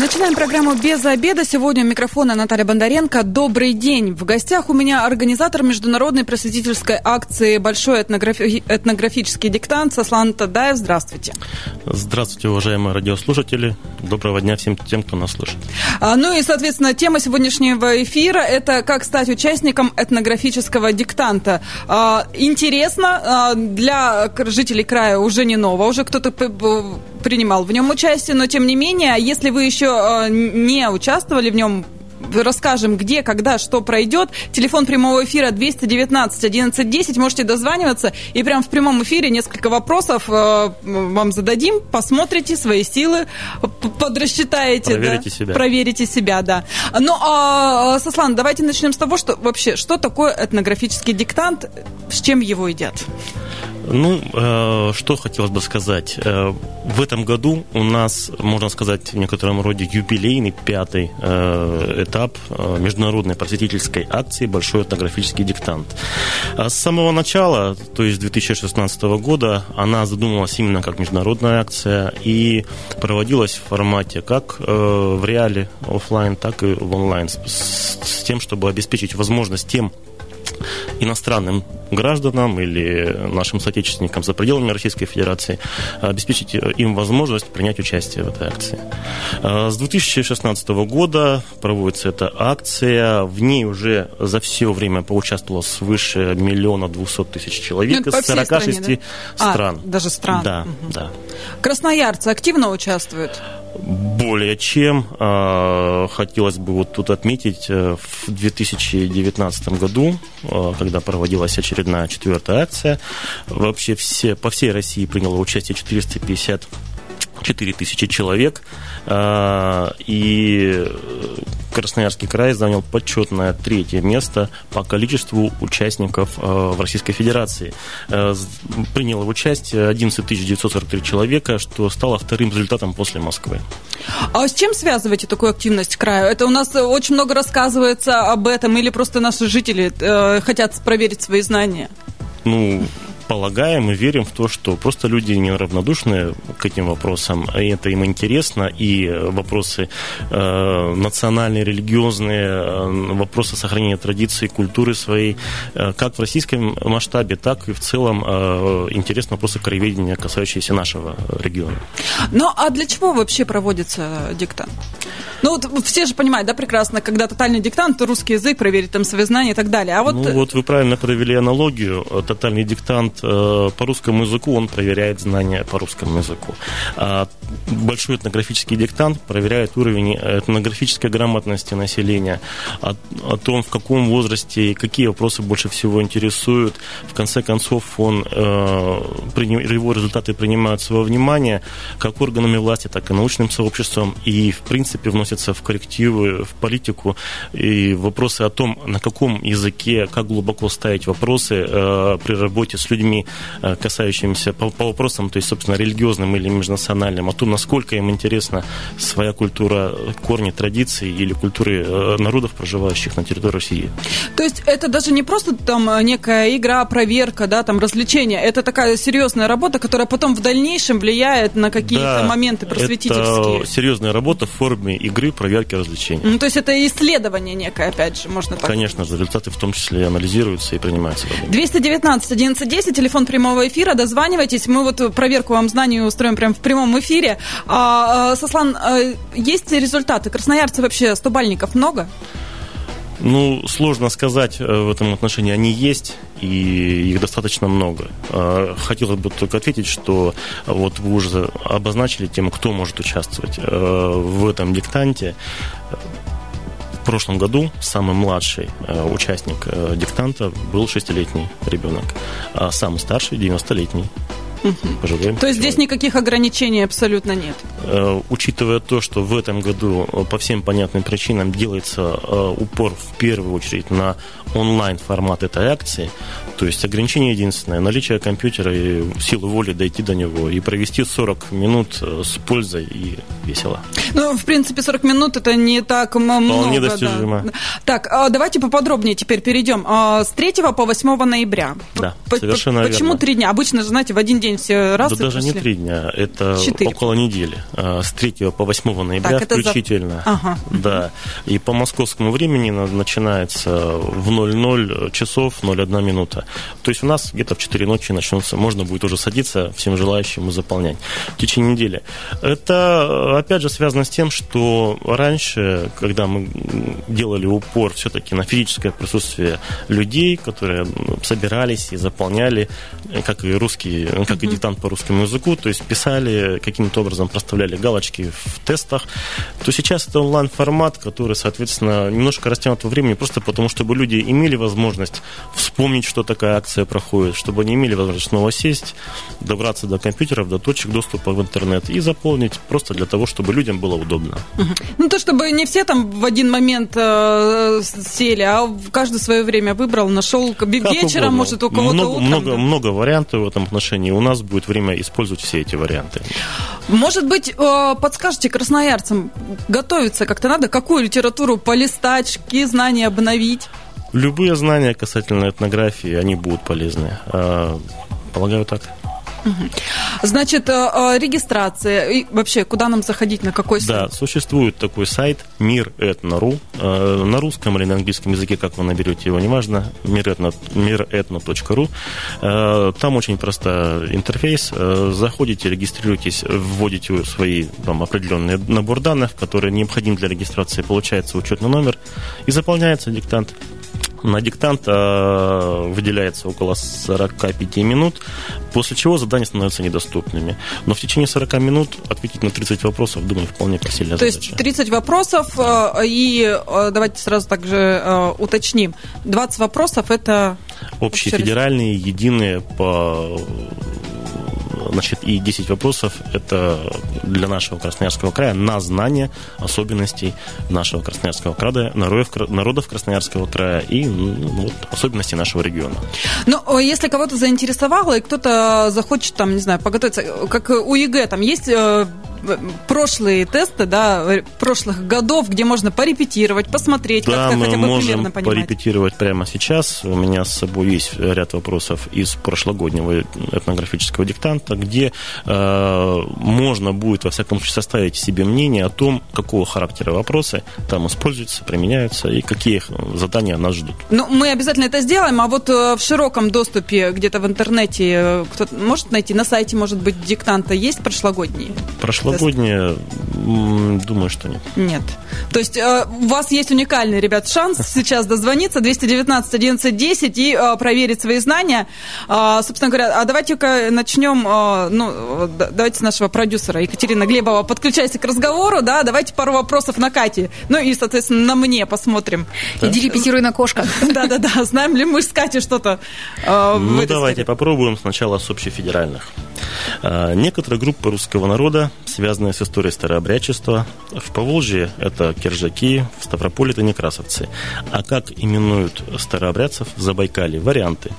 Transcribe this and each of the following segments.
Начинаем программу «Без обеда». Сегодня у микрофона Наталья Бондаренко. Добрый день. В гостях у меня организатор международной просветительской акции «Большой этнографи... этнографический диктант» Сослан Тадаев. Здравствуйте. Здравствуйте, уважаемые радиослушатели. Доброго дня всем тем, кто нас слушает. А, ну и, соответственно, тема сегодняшнего эфира – это как стать участником этнографического диктанта. А, интересно, а, для жителей края уже не ново, уже кто-то принимал в нем участие, но тем не менее, если вы еще э, не участвовали в нем, расскажем, где, когда, что пройдет. Телефон прямого эфира 219 1110. Можете дозваниваться. И прямо в прямом эфире несколько вопросов э, вам зададим. Посмотрите свои силы, подрасчитаете. Проверите да? себя. Проверите себя, да. Ну, а, Сослан, давайте начнем с того, что вообще, что такое этнографический диктант, с чем его едят? Ну, э, что хотелось бы сказать. Э, в этом году у нас, можно сказать, в некотором роде юбилейный пятый э, этап э, международной просветительской акции «Большой этнографический диктант». А с самого начала, то есть 2016 года, она задумывалась именно как международная акция и проводилась в формате как э, в реале офлайн, так и в онлайн, с, с тем, чтобы обеспечить возможность тем иностранным гражданам или нашим соотечественникам за пределами Российской Федерации обеспечить им возможность принять участие в этой акции. А, с 2016 года проводится эта акция. В ней уже за все время поучаствовало свыше миллиона двухсот тысяч человек ну, из 46 стране, да? стран. А, даже стран. Да, угу. да. Красноярцы активно участвуют? Более чем. А, хотелось бы вот тут отметить, э, в 2019 году, а, когда проводилась очередная четвертая акция, вообще все, по всей России приняло участие 450 4 тысячи человек. А, и Красноярский край занял почетное третье место по количеству участников а, в Российской Федерации. А, приняло участие 11 943 человека, что стало вторым результатом после Москвы. А с чем связываете такую активность края? Это у нас очень много рассказывается об этом, или просто наши жители э, хотят проверить свои знания? Ну, полагаем и верим в то, что просто люди неравнодушны к этим вопросам, и это им интересно, и вопросы э, национальные, религиозные, э, вопросы сохранения традиций, культуры своей, э, как в российском масштабе, так и в целом э, интересны вопросы краеведения, касающиеся нашего региона. Ну, а для чего вообще проводится диктант? Ну, вот все же понимают, да, прекрасно, когда тотальный диктант, то русский язык, проверить там свои знания и так далее. А вот... Ну, вот вы правильно провели аналогию. Тотальный диктант Э, по русскому языку он проверяет знания по русскому языку. А большой этнографический диктант проверяет уровень этнографической грамотности населения, о, о том, в каком возрасте и какие вопросы больше всего интересуют. В конце концов, он, э, его результаты принимаются во внимание как органами власти, так и научным сообществом, и, в принципе, вносятся в коррективы, в политику, и вопросы о том, на каком языке, как глубоко ставить вопросы э, при работе с людьми, людьми, э, касающимися по, по вопросам, то есть, собственно, религиозным или межнациональным, о том, насколько им интересна своя культура, корни, традиции или культуры э, народов, проживающих на территории России. То есть это даже не просто там э, некая игра, проверка, да, там развлечение, это такая серьезная работа, которая потом в дальнейшем влияет на какие-то да, моменты просветительские. Это серьезная работа в форме игры, проверки, развлечений. Ну, то есть это исследование некое, опять же, можно так Конечно же, результаты в том числе анализируются и принимаются. 219 1110 телефон прямого эфира, дозванивайтесь. Мы вот проверку вам знаний устроим прямо в прямом эфире. А, а Сослан, а, есть результаты? Красноярцы вообще стобальников много? Ну, сложно сказать э, в этом отношении. Они есть, и их достаточно много. А, хотелось бы только ответить, что вот вы уже обозначили тему, кто может участвовать э, в этом диктанте. В прошлом году самый младший э, участник э, диктанта был шестилетний ребенок, а самый старший 90-летний. Пожелаем. То есть здесь никаких ограничений абсолютно нет? Э, учитывая то, что в этом году по всем понятным причинам делается упор в первую очередь на онлайн формат этой акции, то есть ограничение единственное, наличие компьютера и силу воли дойти до него и провести 40 минут с пользой и весело. Ну, в принципе, 40 минут это не так много. Вполне достижимо. Да. Так, а давайте поподробнее теперь перейдем. А, с 3 по 8 ноября. Да, совершенно Почему три дня? Обычно же, знаете, в один день все раз Да даже пошли. не три дня, это 4. около недели. А, с 3 по 8 ноября так, включительно. За... Ага. Да. И по московскому времени начинается в 00 часов 01 минута. То есть у нас где-то в 4 ночи начнется, можно будет уже садиться всем желающим и заполнять в течение недели. Это, опять же, связано с тем, что раньше, когда мы делали упор все-таки на физическое присутствие людей, которые собирались и заполняли, как и русский, как и диктант по русскому языку, то есть писали, каким-то образом проставляли галочки в тестах, то сейчас это онлайн-формат, который, соответственно, немножко растянут во времени, просто потому, чтобы люди имели возможность вспомнить, что такая акция проходит, чтобы они имели возможность снова сесть, добраться до компьютеров, до точек доступа в интернет и заполнить просто для того, чтобы людям было удобно. Ну, то, чтобы не все там в один момент э, сели, а каждый свое время выбрал, нашел как вечером, угодно. может, у кого-то много, утром. Много, да? много вариантов в этом отношении. У нас будет время использовать все эти варианты. Может быть, э, подскажете красноярцам, готовиться как-то надо? Какую литературу полистать, какие знания обновить? Любые знания касательно этнографии, они будут полезны. А, полагаю, так. Значит, э, э, регистрация и вообще, куда нам заходить, на какой сайт? Да, существует такой сайт мир.этно.ру э, на русском или на английском языке, как вы наберете его, неважно, миретно.ру. Там очень просто интерфейс. Заходите, регистрируйтесь, вводите свои там, определенные набор данных, которые необходим для регистрации, получается учетный номер и заполняется диктант. На диктант э, выделяется около 45 минут, после чего задания становятся недоступными. Но в течение 40 минут ответить на 30 вопросов, думаю, вполне посильная То задача. есть 30 вопросов, э, и э, давайте сразу также э, уточним. 20 вопросов – это... Общефедеральные, единые по значит, и 10 вопросов – это для нашего Красноярского края на знание особенностей нашего Красноярского края, народов Красноярского края и ну, вот, особенностей нашего региона. Ну, если кого-то заинтересовало, и кто-то захочет, там, не знаю, подготовиться, как у ЕГЭ, там есть прошлые тесты, да, прошлых годов, где можно порепетировать, посмотреть, да, как-то хотя бы можем примерно понимать. порепетировать прямо сейчас. У меня с собой есть ряд вопросов из прошлогоднего этнографического диктанта, где э, можно будет, во всяком случае, составить себе мнение о том, какого характера вопросы там используются, применяются и какие задания нас ждут. Ну, мы обязательно это сделаем, а вот э, в широком доступе где-то в интернете э, кто-то может найти, на сайте, может быть, диктанта есть прошлогодние? Прошлогодние, думаю, что нет. Нет. То есть э, у вас есть уникальный, ребят, шанс сейчас дозвониться 219 11 10 и э, проверить свои знания. Э, собственно говоря, а давайте-ка начнем, ну, давайте с нашего продюсера Екатерина Глебова. Подключайся к разговору, да, давайте пару вопросов на Кате. Ну и, соответственно, на мне посмотрим. Да. Иди репетируй на кошках. Да-да-да, знаем ли мы с Катей что-то э, Ну, давайте попробуем сначала с общефедеральных. Э, некоторые группы русского народа связанные с историей старообрядчества. В Поволжье это киржаки, в Ставрополе это некрасовцы. А как именуют старообрядцев в Забайкале? Варианты.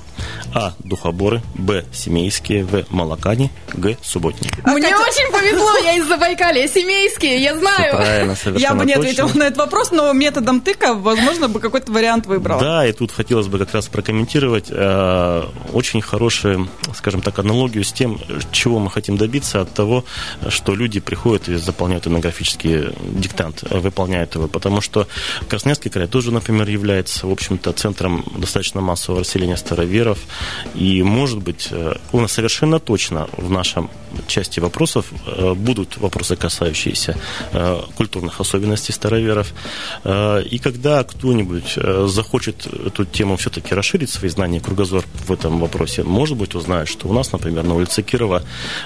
А. Духоборы. Б. Семейские. В. Молокане. Г. Субботники. А Мне Катя... очень повезло, я из Забайкалья. Семейские, я знаю. Все правильно, совершенно Я бы не точно. ответила на этот вопрос, но методом тыка, возможно, бы какой-то вариант выбрала. Да, и тут хотелось бы как раз прокомментировать э, очень хорошую, скажем так, аналогию с тем, чего мы хотим добиться от того, что люди приходят и заполняют этнографический диктант, выполняют его, потому что Красноярский край тоже, например, является, в общем-то, центром достаточно массового расселения староверов, и, может быть, у нас совершенно точно в нашем части вопросов будут вопросы, касающиеся культурных особенностей староверов, и когда кто-нибудь захочет эту тему все-таки расширить свои знания кругозор в этом вопросе, может быть, узнает, что у нас, например, на улице Кирова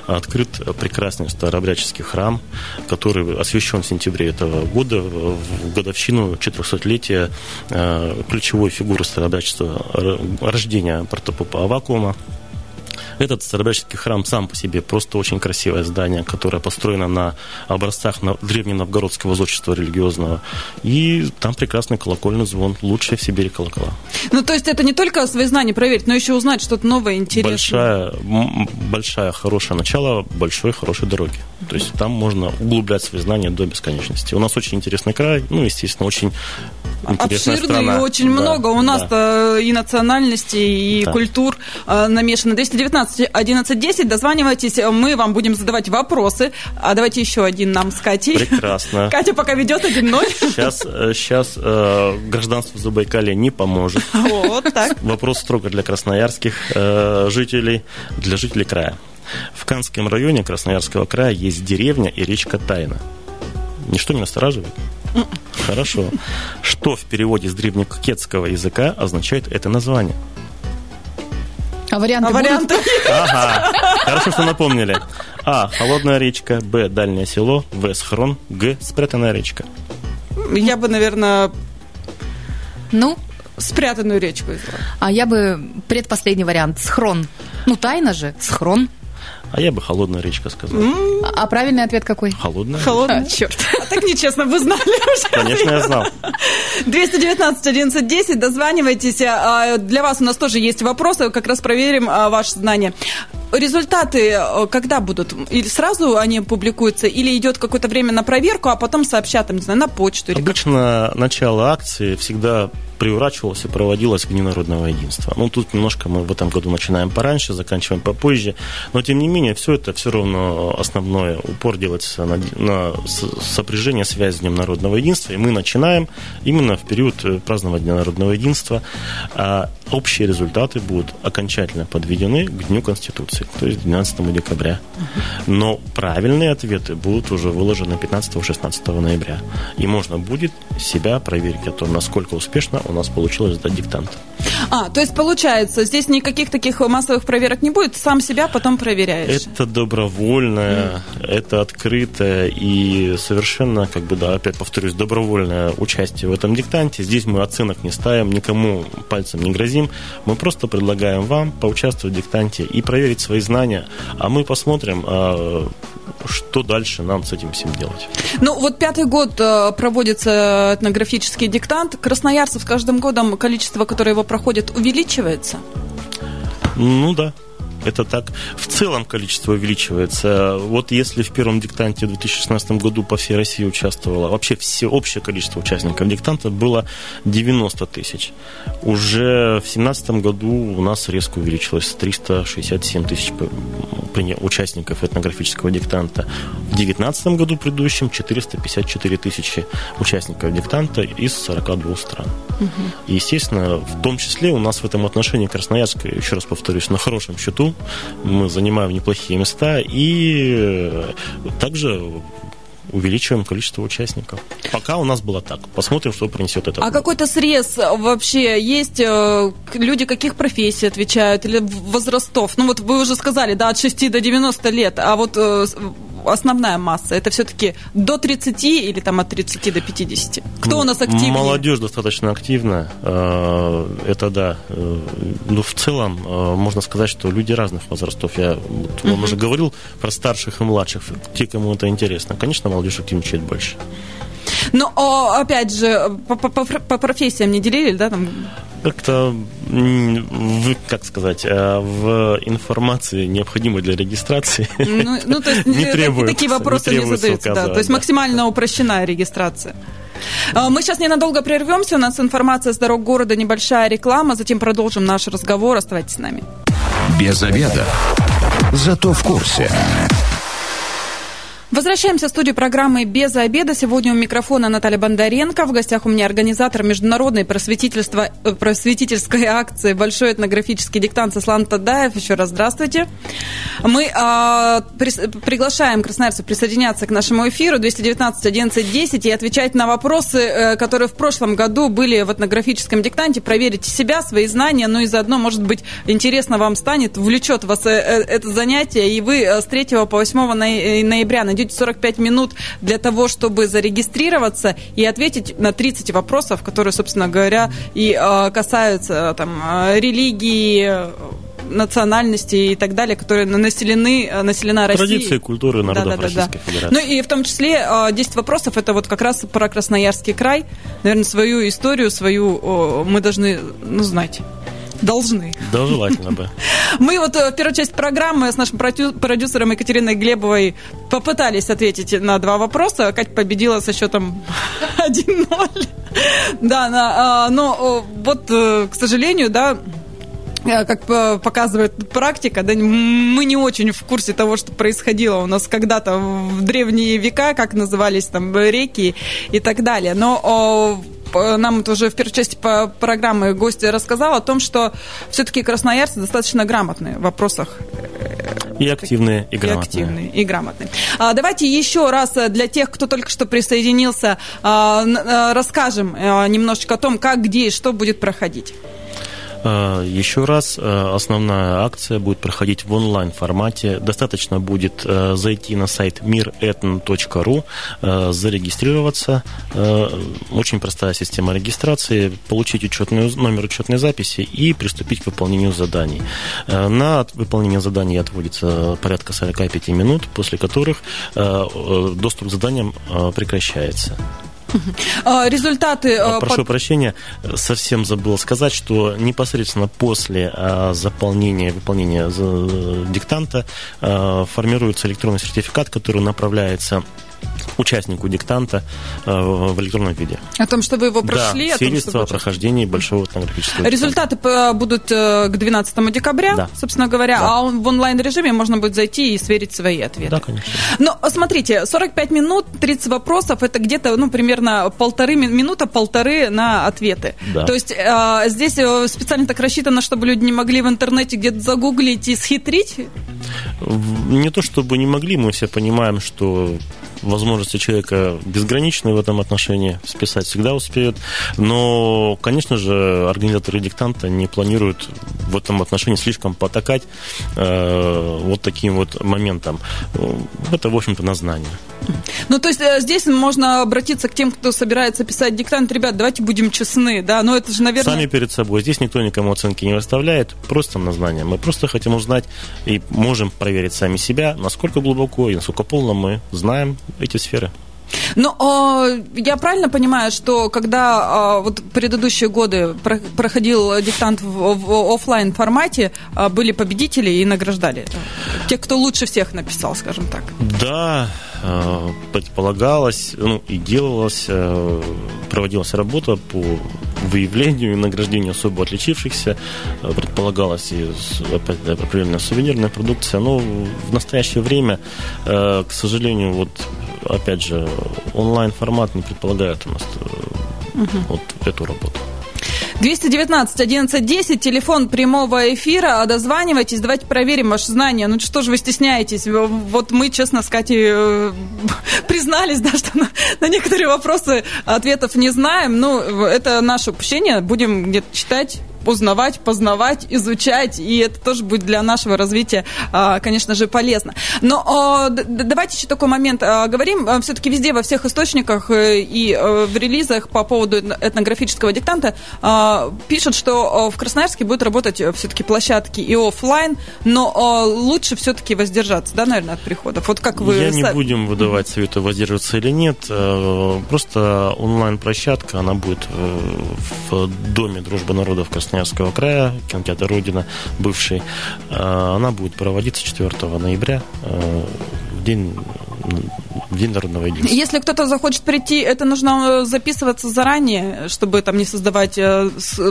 открыт прекрасный старообрядческий храм, который освящен в сентябре этого года, в годовщину 400-летия ключевой фигуры старообрядчества рождения протопопа Авакума. Этот Старобрядческий храм сам по себе просто очень красивое здание, которое построено на образцах древненовгородского зодчества религиозного. И там прекрасный колокольный звон, лучшие в Сибири колокола. Ну, то есть это не только свои знания проверить, но еще узнать что-то новое, интересное. Большая, большая, хорошее начало большой, хорошей дороги. То есть там можно углублять свои знания до бесконечности. У нас очень интересный край, ну, естественно, очень интересная Обширный страна. и очень Да, много. У нас-то да. и национальностей, и Да. культур э, намешано. 219 11 10, дозванивайтесь, мы вам будем задавать вопросы. А давайте еще один нам с Катей. Прекрасно. Катя пока ведет 1-0. Сейчас, сейчас э, гражданство Забайкалья не поможет. Вот так. Вопрос строго для красноярских э, жителей, для жителей края. В Канском районе Красноярского края есть деревня и речка Тайна. Ничто не настораживает? Хорошо. Что в переводе с древнекетского языка означает это название? А варианты А будут? варианты? Ага, хорошо, что напомнили. А. Холодная речка. Б. Дальнее село. В. Схрон. Г. Спрятанная речка. Я бы, наверное, Ну, спрятанную речку взяла. а я бы предпоследний вариант. Схрон. Ну, тайна же. Схрон. А я бы холодная речка сказал. А а правильный ответ какой? Холодная? Холодная. А, черт. А так нечестно, вы знали уже. Конечно, я знал. 219 11 10, дозванивайтесь. А, Для вас у нас тоже есть вопросы, как раз проверим а, ваши знания. Результаты а, когда будут? Или сразу они публикуются, или идет какое-то время на проверку, а потом сообщат, там, не знаю, на почту? Обычно начало акции всегда приурачивалось и проводилось к Дню народного единства. Ну, тут немножко мы в этом году начинаем пораньше, заканчиваем попозже. Но, тем не менее, все это все равно основное упор делается на, на сопряжение, связь с Днем народного единства. И мы начинаем именно в период э, празднования Дня народного единства. А общие результаты будут окончательно подведены к Дню Конституции, то есть 12 декабря. Но правильные ответы будут уже выложены 15-16 ноября. И можно будет себя проверить о том, насколько успешно у нас получилось сдать диктант. А, то есть получается, здесь никаких таких массовых проверок не будет, сам себя потом проверяешь. Это добровольное, это открытое и совершенно, как бы, да, опять повторюсь, добровольное участие в этом диктанте. Здесь мы оценок не ставим, никому пальцем не грозим. Мы просто предлагаем вам поучаствовать в диктанте и проверить свои знания, а мы посмотрим, а, что дальше нам с этим всем делать. Ну, вот пятый год э, проводится этнографический диктант. Красноярцев с каждым годом количество, которое его проходит, увеличивается. Ну да, это так. В целом количество увеличивается. Вот если в первом диктанте в 2016 году по всей России участвовало, вообще все, общее количество участников диктанта было 90 тысяч. Уже в 2017 году у нас резко увеличилось 367 тысяч участников этнографического диктанта. В 2019 году предыдущем 454 тысячи участников диктанта из 42 стран. И, естественно, в том числе у нас в этом отношении Красноярск, еще раз повторюсь, на хорошем счету. Мы занимаем неплохие места и э, также увеличиваем количество участников. Пока у нас было так. Посмотрим, что принесет это. А какой-то срез вообще есть? э, Люди каких профессий отвечают или возрастов? Ну вот вы уже сказали, да, от 6 до 90 лет, а вот э, основная масса, это все-таки до 30 или там от 30 до 50? Кто у нас активнее? Молодежь достаточно активна. Э, Это да. Э, Ну, в целом, э, можно сказать, что люди разных возрастов. Я вот вам уже говорил про старших и младших. Те, кому это интересно. Конечно, молодежь активничает больше. Ну, о, опять же, по, по- по- по профессиям не делили, да, там? Как-то, как сказать, э, в информации, необходимой для регистрации, Ну, ну, то есть Не э, требуется, такие вопросы не не, задаются, да. То есть да. максимально упрощенная регистрация. А, Мы сейчас ненадолго прервемся. У нас информация с дорог города, небольшая реклама. Затем продолжим наш разговор. Оставайтесь с нами. Без обеда. Зато в курсе. Возвращаемся в студию программы «Без обеда». Сегодня у микрофона Наталья Бондаренко. В гостях у меня организатор международной просветительства, э, просветительской акции «Большой этнографический диктант» Сослан Тадаев. Еще раз здравствуйте. Мы а, прис- приглашаем красноярцев присоединяться к нашему эфиру 219 11 10 и отвечать на вопросы, э, которые в прошлом году были в этнографическом диктанте. Проверите себя, свои знания, ну и заодно, может быть, интересно вам станет, влечет вас э, э, это занятие, и вы э, с 3 по 8 ноя- ноября найдете 45 минут для того, чтобы зарегистрироваться и ответить на 30 вопросов, которые, собственно говоря, и э, касаются э, там, э, религии, национальностей и так далее, которые населены, населена Россией. Традиции, культуры народов да, да, Российской да. Федерации. Ну и в том числе 10 вопросов, это вот как раз про Красноярский край. Наверное, свою историю, свою мы должны ну, знать. Должны. Да, желательно бы. Мы вот в первую часть программы с нашим продюсером Екатериной Глебовой попытались ответить на два вопроса. Катя победила со счетом 1-0. Да, но вот, к сожалению, да, как показывает практика, да, мы не очень в курсе того, что происходило у нас когда-то в древние века, как назывались там реки и так далее. Но нам это уже в первой части программы гость рассказал о том, что все-таки красноярцы достаточно грамотные в вопросах. И активные, и грамотные. И активные, и грамотные. А, давайте еще раз для тех, кто только что присоединился, а, а, расскажем немножечко о том, как, где и что будет проходить. Э, еще раз, э, основная акция будет проходить в онлайн формате. Достаточно будет э, зайти на сайт miretn.ru, зарегистрироваться. Очень простая система регистрации, получить учетную, номер учетной записи и приступить к выполнению заданий. На выполнение заданий отводится порядка 45 минут, после которых доступ к заданиям прекращается. А, результаты... А, прошу прощения, совсем забыл сказать, что непосредственно после а, заполнения, выполнения диктанта формируется электронный сертификат, который направляется участнику диктанта э, в электронном виде. О том, что вы его прошли? Да, о свидетельство том, о прохождении большого этнографического Результаты будут э, к 12 декабря, да. собственно говоря, да. а в онлайн-режиме можно будет зайти и сверить свои ответы. Да, конечно. Но смотрите, 45 минут, 30 вопросов, это где-то, ну, примерно полторы минута, полторы на ответы. Да. То есть э, здесь специально так рассчитано, чтобы люди не могли в интернете где-то загуглить и схитрить? Не то чтобы не могли, мы все понимаем, что возможности человека безграничны в этом отношении, списать всегда успеют. Но, конечно же, организаторы диктанта не планируют в этом отношении слишком потакать э, вот таким вот моментом. Это, в общем-то, на знание. Ну, то есть э, здесь можно обратиться к тем, кто собирается писать диктант. Ребят, давайте будем честны, да, но это же, наверное... Сами перед собой. Здесь никто никому оценки не выставляет, просто на знание. Мы просто хотим узнать и можем проверить сами себя, насколько глубоко и насколько полно мы знаем эти сферы. Ну, э, я правильно понимаю, что когда э, вот предыдущие годы про, проходил диктант в, в офлайн формате, э, были победители и награждали тех, кто лучше всех написал, скажем так. Да, предполагалось, ну и делалось, э, проводилась работа по выявлению и награждению особо отличившихся. Э, предполагалась и определенная сувенирная продукция. Но в настоящее время, к сожалению, вот опять же, онлайн-формат не предполагает у нас угу. вот эту работу. 219 11 10, телефон прямого эфира. Дозванивайтесь, давайте проверим ваши знания. Ну что же вы стесняетесь? Вот мы, честно сказать, э, признались, да, что на, на некоторые вопросы ответов не знаем. Ну, это наше упущение. Будем где-то читать узнавать, познавать, изучать, и это тоже будет для нашего развития, а, конечно же, полезно. Но а, давайте еще такой момент. А, говорим все-таки везде, во всех источниках э, и э, в релизах по поводу этнографического диктанта пишут, что в Красноярске будут работать все-таки площадки и офлайн, но лучше все-таки воздержаться, да, наверное, от приходов. Вот как вы... Я не будем выдавать советы воздерживаться или нет. Э, просто онлайн-площадка, она будет в Доме дружбы народов Красноярска Красноярского края, кинотеатр «Родина», бывший, э, она будет проводиться 4 ноября, э, в день День народного единства. Если кто-то захочет прийти, это нужно э, записываться заранее, чтобы там не создавать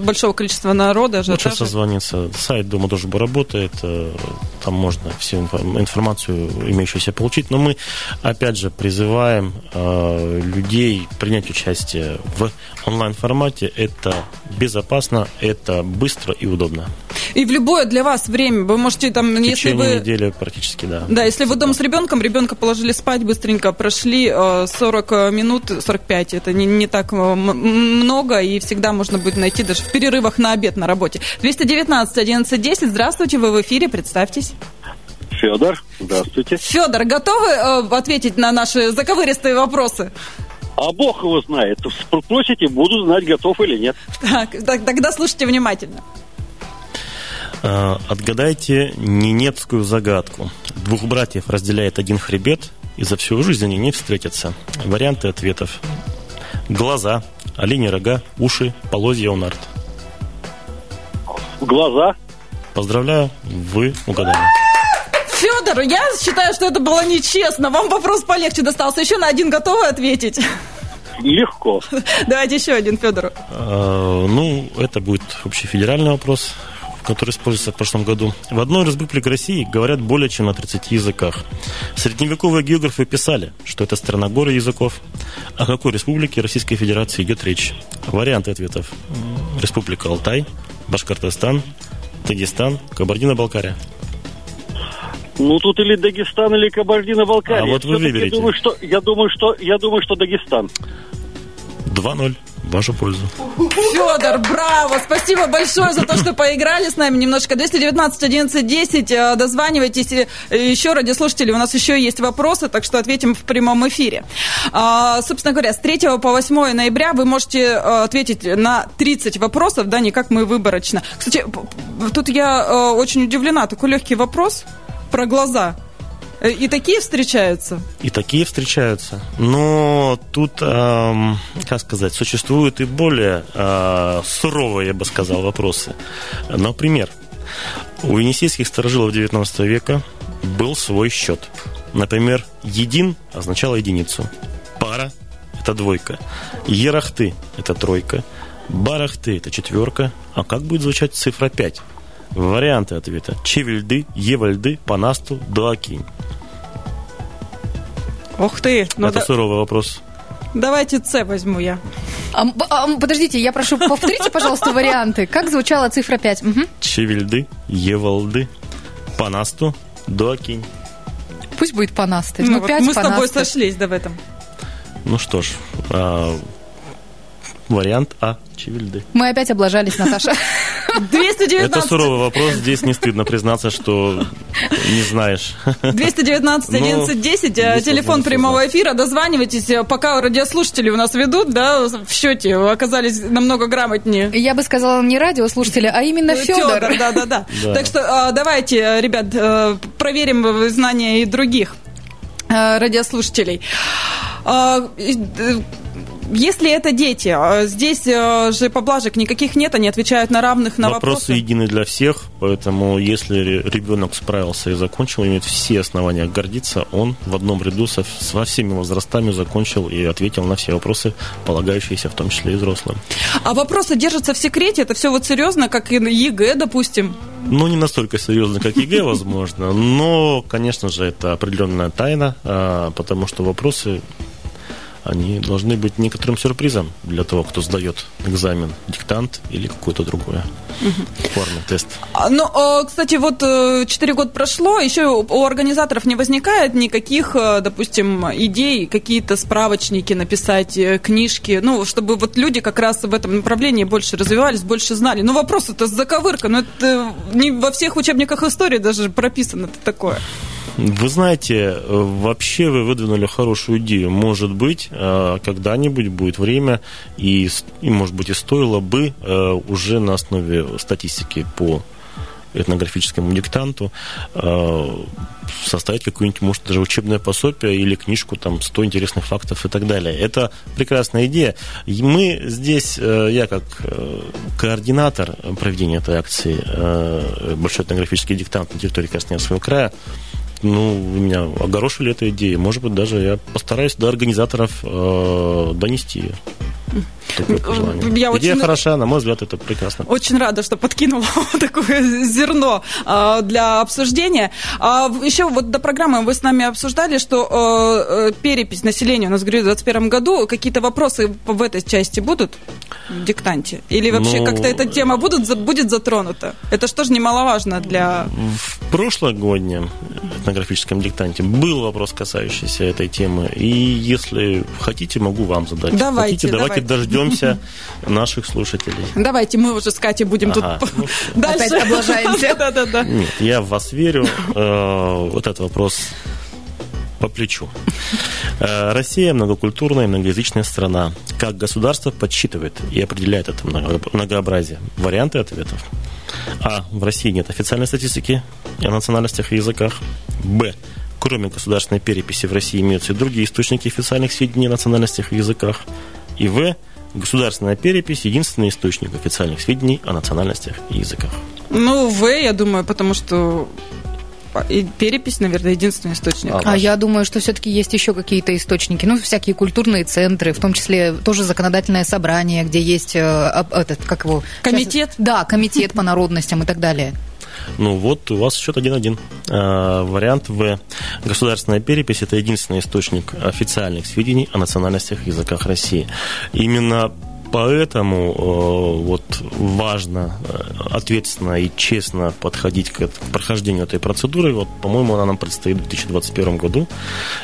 большого количества народа. Лучше созвониться. Сайт Дома дружбы работает, там можно всю информацию имеющуюся получить. Но мы, опять же, призываем людей принять участие в онлайн-формате. Это безопасно, это быстро и удобно. И в любое для вас время вы можете там, в если вы... недели практически, да. Да, если вы дома с ребенком, ребенка положили спать, быстренько прошли 40 э, минут, 45, это не, не так э, много, и всегда можно будет найти даже в перерывах на обед на работе. 219 11 10, здравствуйте, вы в эфире, представьтесь. Федор, здравствуйте. Федор, готовы э, ответить на наши заковыристые вопросы? А Бог его знает. Спросите, буду знать, готов или нет. Так, так тогда слушайте внимательно. Э, Отгадайте ненецкую загадку. Двух братьев разделяет один хребет, и за всю жизнь они не встретятся. Варианты ответов. Глаза, олени рога, уши, полозья у нарт. Глаза. Поздравляю, вы угадали. Федор, я считаю, что это было нечестно. Вам вопрос полегче достался. Еще на один готовы ответить? Легко. Давайте еще один Федору. Э, Ну, это будет общефедеральный вопрос, который используется в прошлом году. В одной из республик России говорят более чем на 30 языках. Средневековые географы писали, что это страна горы языков. О какой республике Российской Федерации идет речь? Варианты ответов. Республика Алтай, Башкортостан, Дагестан, Кабардино-Балкария. Ну тут или Дагестан, или Кабардино-Балкария. А вот вы выберите. Я думаю, что я думаю, что я думаю, что Дагестан. 2-0. В вашу пользу. Федор, браво! Спасибо большое за то, что поиграли с нами немножко. 219 11 10. э, Дозванивайтесь. Э, Еще, радиослушатели, у нас еще есть вопросы, так что ответим в прямом эфире. А, Собственно говоря, с 3 по 8 ноября вы можете э, ответить на 30 вопросов, да, не как мы выборочно. Кстати, тут я э, очень удивлена. Такой легкий вопрос про глаза. Э, И такие встречаются? И такие встречаются. Но тут, эм, как сказать, существуют и более э, суровые, я бы сказал, вопросы. Например, у енисейских сторожилов XIX века был свой счет. Например, един означало единицу. Пара – это двойка. Ерахты – это тройка. Барахты – это четверка. А как будет звучать цифра 5? Варианты ответа. Чевельды, Евальды, Панасту, Дуакинь. Ух ты! Ну, Это да- суровый вопрос. давайте С возьму я. А, а, подождите, я прошу, повторите, пожалуйста, варианты. Как звучала цифра 5? Мгм. Чевельды, Евалды, Панасту, Дуакинь. Пусть будет панасты. Ну, Ну, вот 5 мы с тобой панасты. сошлись, да, в этом. Ну что ж, а, вариант А. Чевельды. Мы опять облажались, Наташа. 219, Это суровый вопрос. Здесь не стыдно признаться, что не знаешь. 219 Ну, 11 10, э, здесь телефон прямого эфира, дозванивайтесь, э, пока радиослушатели у нас ведут, да, в счете оказались намного грамотнее. Я бы сказала не радиослушателя, а именно Федор. да, да, да. Да. Так что э, давайте, э, ребят, э, проверим знания и других э, радиослушателей. А, Если это дети, э, здесь э, же поблажек никаких нет, они отвечают на равных на Вопросы вопросы. едины для всех, поэтому если ре- ребенок справился и закончил, имеет все основания гордиться, он в одном ряду со, со всеми возрастами закончил и ответил на все вопросы, полагающиеся в том числе и взрослым. А вопросы держатся в секрете, это все вот серьезно, как и ЕГЭ, допустим. Ну, не настолько серьезно, как ЕГЭ, возможно, но, конечно же, это определенная тайна, а, потому что вопросы, они должны быть некоторым сюрпризом для того, кто сдает экзамен, диктант или какой-то другой формы тест. А, Ну, э, кстати, вот 4 года прошло, еще у организаторов не возникает никаких, э, допустим, идей, какие-то справочники написать, э, книжки, ну, чтобы вот люди как раз в этом направлении больше развивались, больше знали. Ну, вопрос это заковырка, но это не во всех учебниках истории даже прописано такое. Вы знаете, э, вообще вы выдвинули хорошую идею. Может быть, э, когда-нибудь будет время, и, и, может быть, и стоило бы э, уже на основе статистики по этнографическому диктанту составить какое-нибудь, может, даже учебное пособие или книжку, там, 100 интересных фактов и так далее. Это прекрасная идея. Мы здесь, я как координатор проведения этой акции «Большой этнографический диктант» на территории Красноярского края, ну, вы меня огорошили этой идеей. Может быть, даже я постараюсь до организаторов э, донести. Я Идея очень- хороша, на мой взгляд, это прекрасно. Очень рада, что подкинула такое зерно а, для обсуждения. А, еще вот до программы вы с нами обсуждали, что э, э, перепись населения у нас, говорю, в 2021 году. Какие-то вопросы в этой части будут в диктанте? Или вообще Ну, как-то эта тема будут, за- будет затронута? Это что же немаловажно для... В прошлогоднем этнографическом диктанте был вопрос, касающийся этой темы. И если хотите, могу вам задать. Давайте, хотите, давайте, давайте. Дождемся наших слушателей. Давайте мы уже с Катей будем Ага, тут ну дальше. Опять облажаемся. Да-да-да. Нет, я в вас верю. Э, Вот этот вопрос по плечу. Э, Россия многокультурная, многоязычная страна. Как государство подсчитывает и определяет это много- многообразие? Варианты ответов. А. В России нет официальной статистики о национальностях и языках. Б. Кроме государственной переписи в России имеются и другие источники официальных сведений о национальностях и языках. И В. Государственная перепись – единственный источник официальных сведений о национальностях и языках. Ну, В, я думаю, потому что и перепись, наверное, единственный источник. А, а я думаю, что все-таки есть еще какие-то источники, ну, всякие культурные центры, в том числе тоже законодательное собрание, где есть э, этот, как его... Комитет? Сейчас, да, комитет по народностям и так далее. Ну вот, у вас счет 1-1. А, вариант В. Государственная перепись – это единственный источник официальных сведений о национальностях и языках России. Именно Поэтому э, вот важно э, ответственно и честно подходить к, прохождению этой процедуры. Вот, по-моему, она нам предстоит в 2021 году.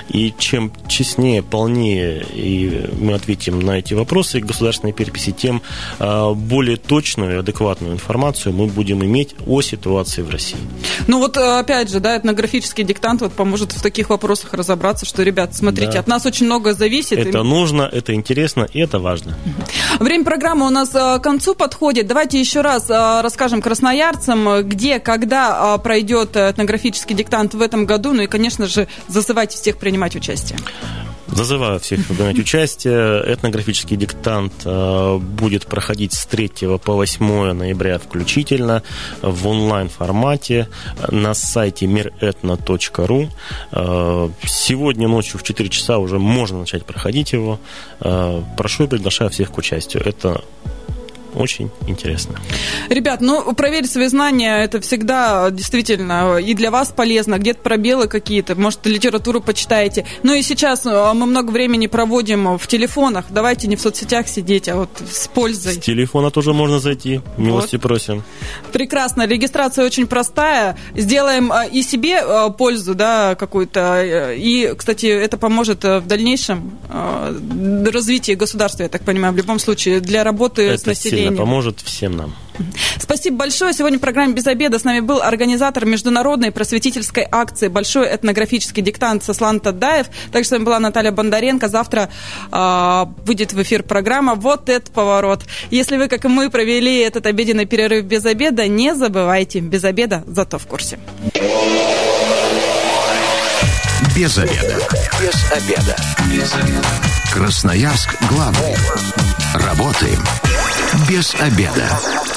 И чем честнее, полнее и мы ответим на эти вопросы государственной переписи, тем э, более точную и адекватную информацию мы будем иметь о ситуации в России. Ну вот, опять же, да, этнографический диктант вот поможет в таких вопросах разобраться, что, ребят, смотрите, да. от нас очень много зависит. Это и... нужно, это интересно и это важно. Время программы у нас э, к концу подходит. Давайте еще раз э, расскажем красноярцам, где, когда э, пройдет этнографический диктант в этом году. Ну и, конечно же, зазывайте всех принимать участие. Зазываю всех принять участие. Этнографический диктант будет проходить с 3 по 8 ноября включительно в онлайн-формате на сайте миретно.ру. Сегодня ночью в 4 часа уже можно начать проходить его. Прошу и приглашаю всех к участию. Это очень интересно. Ребят, ну, проверить свои знания, это всегда действительно и для вас полезно. Где-то пробелы какие-то, может, литературу почитаете. Ну и сейчас э, мы много времени проводим в телефонах. Давайте не в соцсетях сидеть, а вот с пользой. С телефона тоже можно зайти. Милости вот. просим. Прекрасно. Регистрация очень простая. Сделаем э, и себе э, пользу, да, какую-то. И, кстати, это поможет в дальнейшем развитии государства, я так понимаю, в любом случае, для работы это с населением сильно поможет всем нам. Спасибо большое. Сегодня в программе «Без обеда» с нами был организатор международной просветительской акции «Большой этнографический диктант» Сослан Тадаев. Также с вами была Наталья Бондаренко. Завтра э, выйдет в эфир программа «Вот этот поворот». Если вы, как и мы, провели этот обеденный перерыв без обеда, не забывайте. Без обеда, зато в курсе. Без обеда. Без обеда. Без обеда. Красноярск главный. Работаем без обеда.